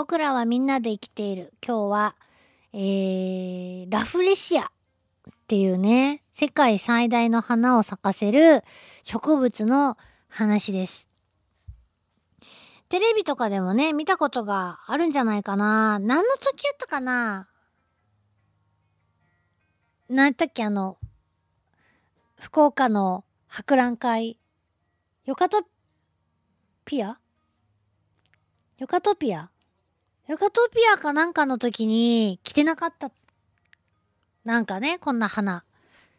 僕らはみんなで生きている。今日は、えー、ラフレシアっていうね、世界最大の花を咲かせる植物の話です。テレビとかでもね、見たことがあるんじゃないかな。何の時やったかな？何やったっけ？あの、福岡の博覧会。ヨカトピア？ヨカトピア？ヨカトピアかなんかの時に着てなかった。なんかね、こんな花。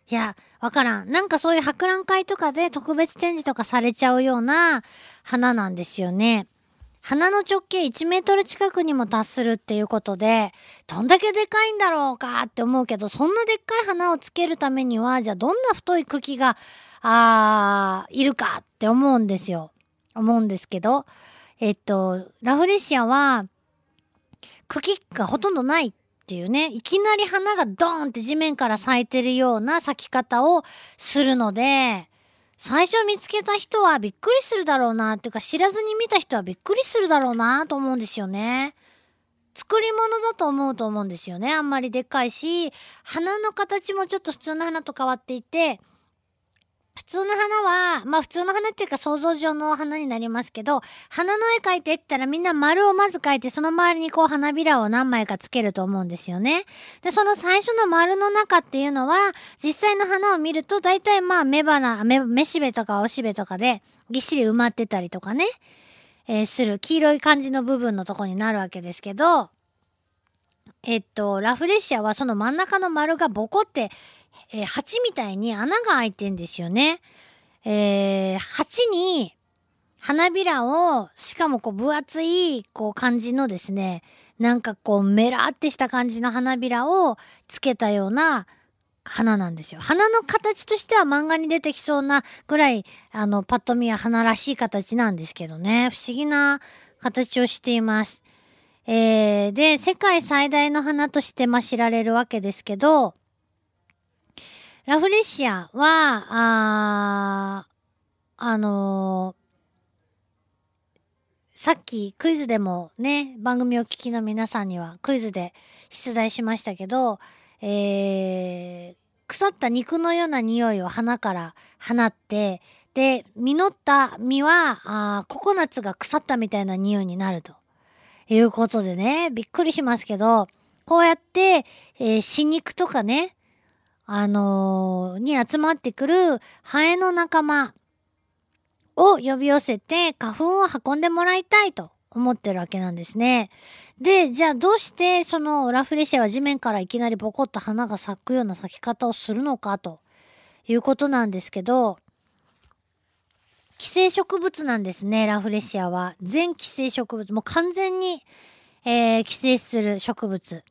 いや、わからん。なんかそういう博覧会とかで特別展示とかされちゃうような花なんですよね。花の直径1メートル近くにも達するっていうことで、どんだけでかいんだろうかって思うけど、そんなでっかい花をつけるためには、じゃあどんな太い茎が、あー、いるかって思うんですよ。思うんですけど、えっと、ラフレシアは、茎がほとんどないっていうね、いきなり花がドーンって地面から咲いてるような咲き方をするので、最初見つけた人はびっくりするだろうなっていうか知らずに見た人はびっくりするだろうなと思うんですよね。作り物だと思うと思うんですよね。あんまりでっかいし、花の形もちょっと普通の花と変わっていて、普通の花は、まあ普通の花っていうか想像上の花になりますけど、花の絵描いてったらみんな丸をまず描いて、その周りにこう花びらを何枚かつけると思うんですよね。で、その最初の丸の中っていうのは、実際の花を見ると、大体まあ雌花、雌しべとかおしべとかでぎっしり埋まってたりとかね、えー、する黄色い感じの部分のとこになるわけですけど、えっと、ラフレシアはその真ん中の丸がボコってえー、鉢みたいに穴が開いてんですよね。えー、鉢に花びらを、しかもこう分厚いこう感じのですね、なんかこうメラってした感じの花びらをつけたような花なんですよ。花の形としては漫画に出てきそうなぐらい、あの、パッと見は花らしい形なんですけどね。不思議な形をしています。えー、で、世界最大の花としてま知られるわけですけど、ラフレシアは、ああのー、さっきクイズでもね、番組を聞きの皆さんにはクイズで出題しましたけど、えー、腐った肉のような匂いを花から放って、で、実った実は、あココナッツが腐ったみたいな匂いになると。いうことでね、びっくりしますけど、こうやって、えー、死肉とかね、あのー、に集まってくるハエの仲間を呼び寄せて花粉を運んでもらいたいと思ってるわけなんですね。で、じゃあどうしてそのラフレシアは地面からいきなりボコッと花が咲くような咲き方をするのかということなんですけど、寄生植物なんですね、ラフレシアは。全寄生植物。もう完全に、えー、寄生する植物。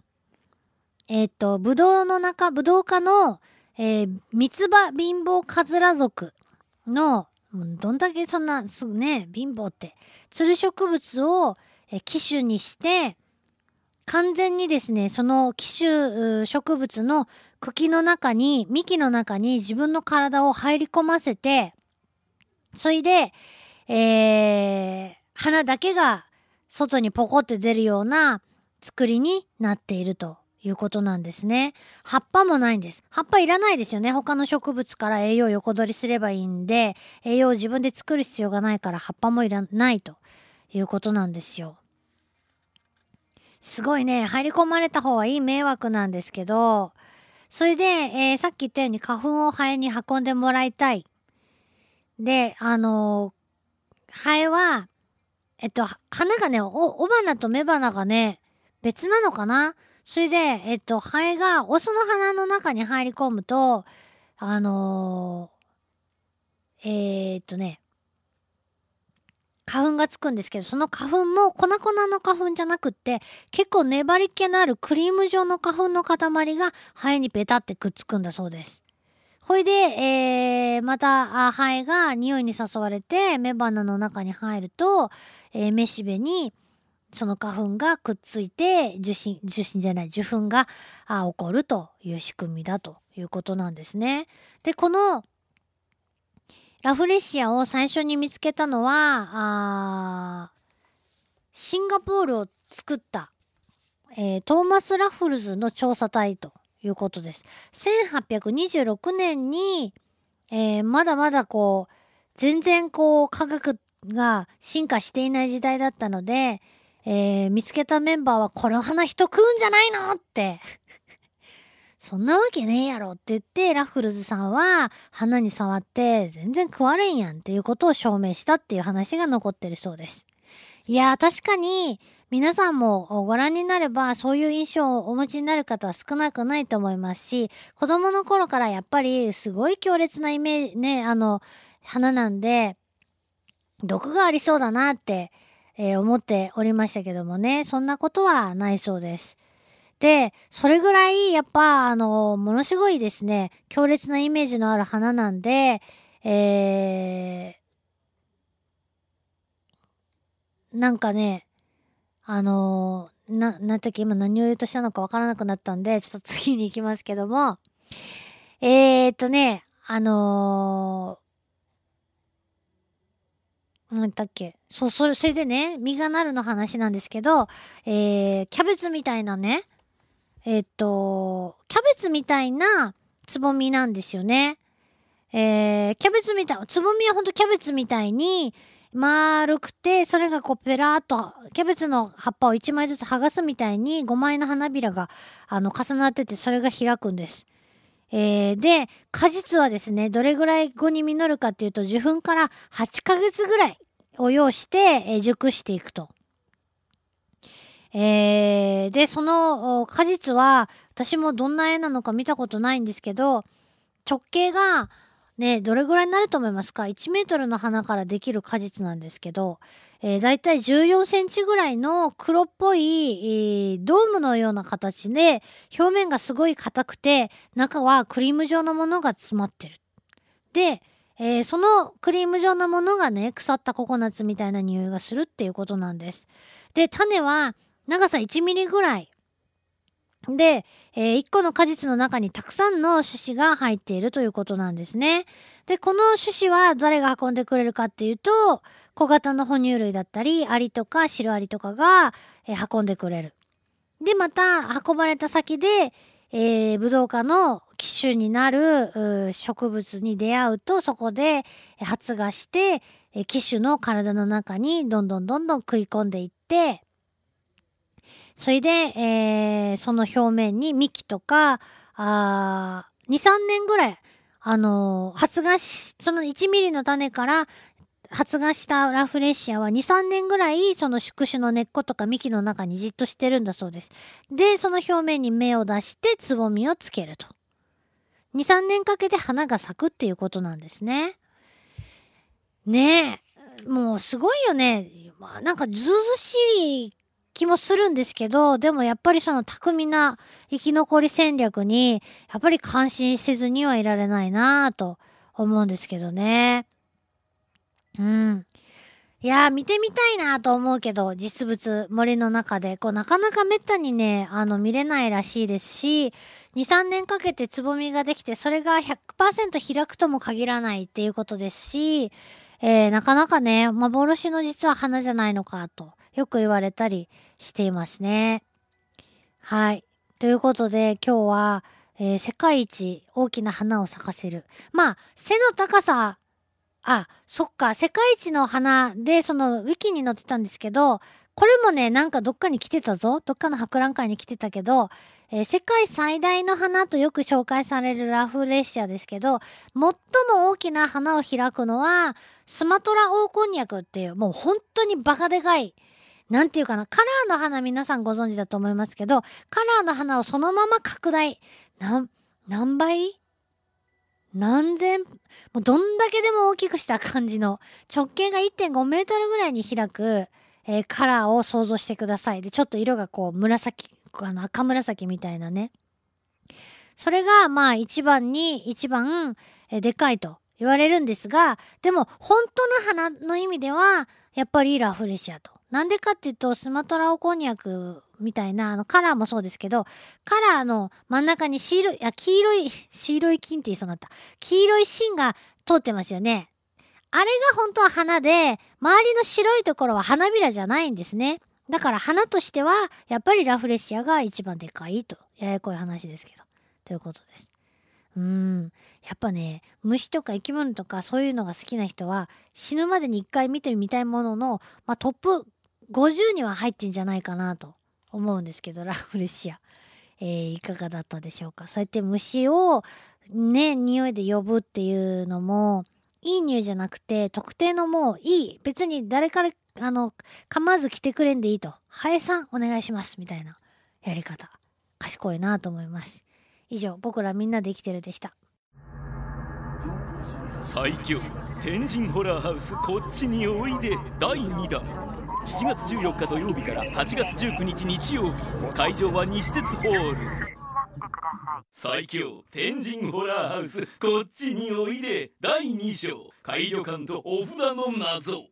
えっ、ー、と、ブドウの中、ブドウ科の、えー、三つ葉貧乏カズラ属の、どんだけそんな、すぐね、貧乏って、つる植物を、えー、機種にして、完全にですね、その機種植物の茎の中に、幹の中に自分の体を入り込ませて、それで、えー、花だけが外にポコって出るような作りになっていると。いうことなんですね。葉っぱもないんです。葉っぱいらないですよね。他の植物から栄養を横取りすればいいんで、栄養を自分で作る必要がないから葉っぱもいらないということなんですよ。すごいね、入り込まれた方はいい迷惑なんですけど、それで、えー、さっき言ったように花粉をハエに運んでもらいたい。で、あのー、ハエは、えっと、花がね、お雄花と雌花がね、別なのかなそれで、えっと、ハエがオスの花の中に入り込むと、あのー、えー、っとね、花粉がつくんですけど、その花粉も粉々の花粉じゃなくって、結構粘り気のあるクリーム状の花粉の塊がハエにペタってくっつくんだそうです。ほいで、えー、また、ハエが匂いに誘われて、雌花の中に入ると、えー、めしべに、その花粉がくっついて受信、受信じゃない、受粉があ起こるという仕組みだということなんですね。で、このラフレシアを最初に見つけたのは、あシンガポールを作った、えートーマス・ラッフルズの調査隊ということです。1826年に、えーまだまだこう、全然こう、科学が進化していない時代だったので、えー見つけたメンバーは、この花人食うんじゃないのって。そんなわけねえやろって言って、ラッフルズさんは花に触って全然食われんやんっていうことを証明したっていう話が残ってるそうです。いやー確かに皆さんもご覧になればそういう印象をお持ちになる方は少なくないと思いますし、子供の頃からやっぱりすごい強烈なイメージ、ね、あの、花なんで、毒がありそうだなって、えー思っておりましたけどもね、そんなことはないそうです。で、それぐらい、やっぱ、あの、ものすごいですね、強烈なイメージのある花なんで、えー、なんかね、あのーな、なんだっけ、今何を言うとしたのかわからなくなったんで、ちょっと次に行きますけども、えーっとね、あのー、なんだっけ、そう、それ、それでね、実がなるの話なんですけど、えー、キャベツみたいなね、えーっと、キャベツみたいなつぼみなんですよね。えー、キャベツみたい、つぼみはほんとキャベツみたいに丸くて、それがこうペラーっと、キャベツの葉っぱを1枚ずつ剥がすみたいに5枚の花びらがあの重なってて、それが開くんです。えー、で、果実はですね、どれぐらい後に実るかっていうと、受粉から8ヶ月ぐらいを要して、えー熟していくと。えー、で、その果実は、私もどんな絵なのか見たことないんですけど、直径が、ね、どれぐらいになると思いますか ?1 メートルの花からできる果実なんですけど、えー、だいたい14センチぐらいの黒っぽい、えードームのような形で、表面がすごい硬くて、中はクリーム状のものが詰まってる。で、えーそのクリーム状のものがね、腐ったココナッツみたいな匂いがするっていうことなんです。で、種は長さ1ミリぐらい。で、え1個の果実の中にたくさんの種子が入っているということなんですね。で、この種子は誰が運んでくれるかっていうと、小型の哺乳類だったり、アリとかシロアリとかが、えー運んでくれる。で、また運ばれた先で、えー、ブドウ科の機種になる植物に出会うと、そこで発芽して、え機種の体の中にどんどんどんどん食い込んでいって、それで、えーその表面に幹とか、あー2、3年ぐらい、あのー発芽し、その1ミリの種から発芽したラフレシアは2、3年ぐらいその宿主の根っことか幹の中にじっとしてるんだそうです。で、その表面に芽を出してつぼみをつけると。2、3年かけて花が咲くっていうことなんですね。ねえ、もうすごいよね。まあ、なんかずうずしい気もするんですけど、でもやっぱりその巧みな生き残り戦略に、やっぱり感心せずにはいられないなぁと思うんですけどね。うん。いやー、見てみたいなと思うけど、実物、森の中で。こう、なかなかめったにね、あの、見れないらしいですし、2、3年かけてつぼみができて、それが100%開くとも限らないっていうことですし、えーなかなかね、幻の実は花じゃないのかと、よく言われたりしていますね。はい。ということで、今日は、えー世界一大きな花を咲かせる。まあ、背の高さ、あ、そっか、世界一の花で、その、ウィキに載ってたんですけど、これもね、なんかどっかに来てたぞ。どっかの博覧会に来てたけど、えー世界最大の花とよく紹介されるラフレシアですけど、最も大きな花を開くのは、スマトラオオコンニャクっていう、もう本当にバカでかい、なんていうかな、カラーの花皆さんご存知だと思いますけど、カラーの花をそのまま拡大。なん、何倍？何千、もうどんだけでも大きくした感じの、直径が1.5メートルぐらいに開く、えーカラーを想像してください。で、ちょっと色がこう紫、あの赤紫みたいなね。それがまあ一番に一番えーでかいと言われるんですが、でも本当の花の意味ではやっぱりラフレシアと。なんでかっていうとスマトラオコンニャクみたいなあのカラーもそうですけど、カラーの真ん中に白い、あ、黄色い、黄色い金って言いそうになった。黄色い芯が通ってますよね。あれが本当は花で、周りの白いところは花びらじゃないんですね。だから花としてはやっぱりラフレシアが一番でかいとややこい話ですけどということですうーんやっぱね虫とか生き物とかそういうのが好きな人は死ぬまでに一回見てみたいものの、まあ、トップ50には入ってんじゃないかなと思うんですけどラフレシア、えー、いかがだったでしょうか？そうやって虫をね匂いで呼ぶっていうのもいい匂いじゃなくて特定のもういい別に誰からあの構わず来てくれんでいいとハエさんお願いしますみたいなやり方。賢いなと思います。以上僕らみんなで生きてるでした。最強天神ホラーハウスこっちにおいで第2弾。7月14日土曜日から8月19日日曜日会場は西鉄ホール。最強天神ホラーハウスこっちにおいで第2章。改旅館とお札の謎。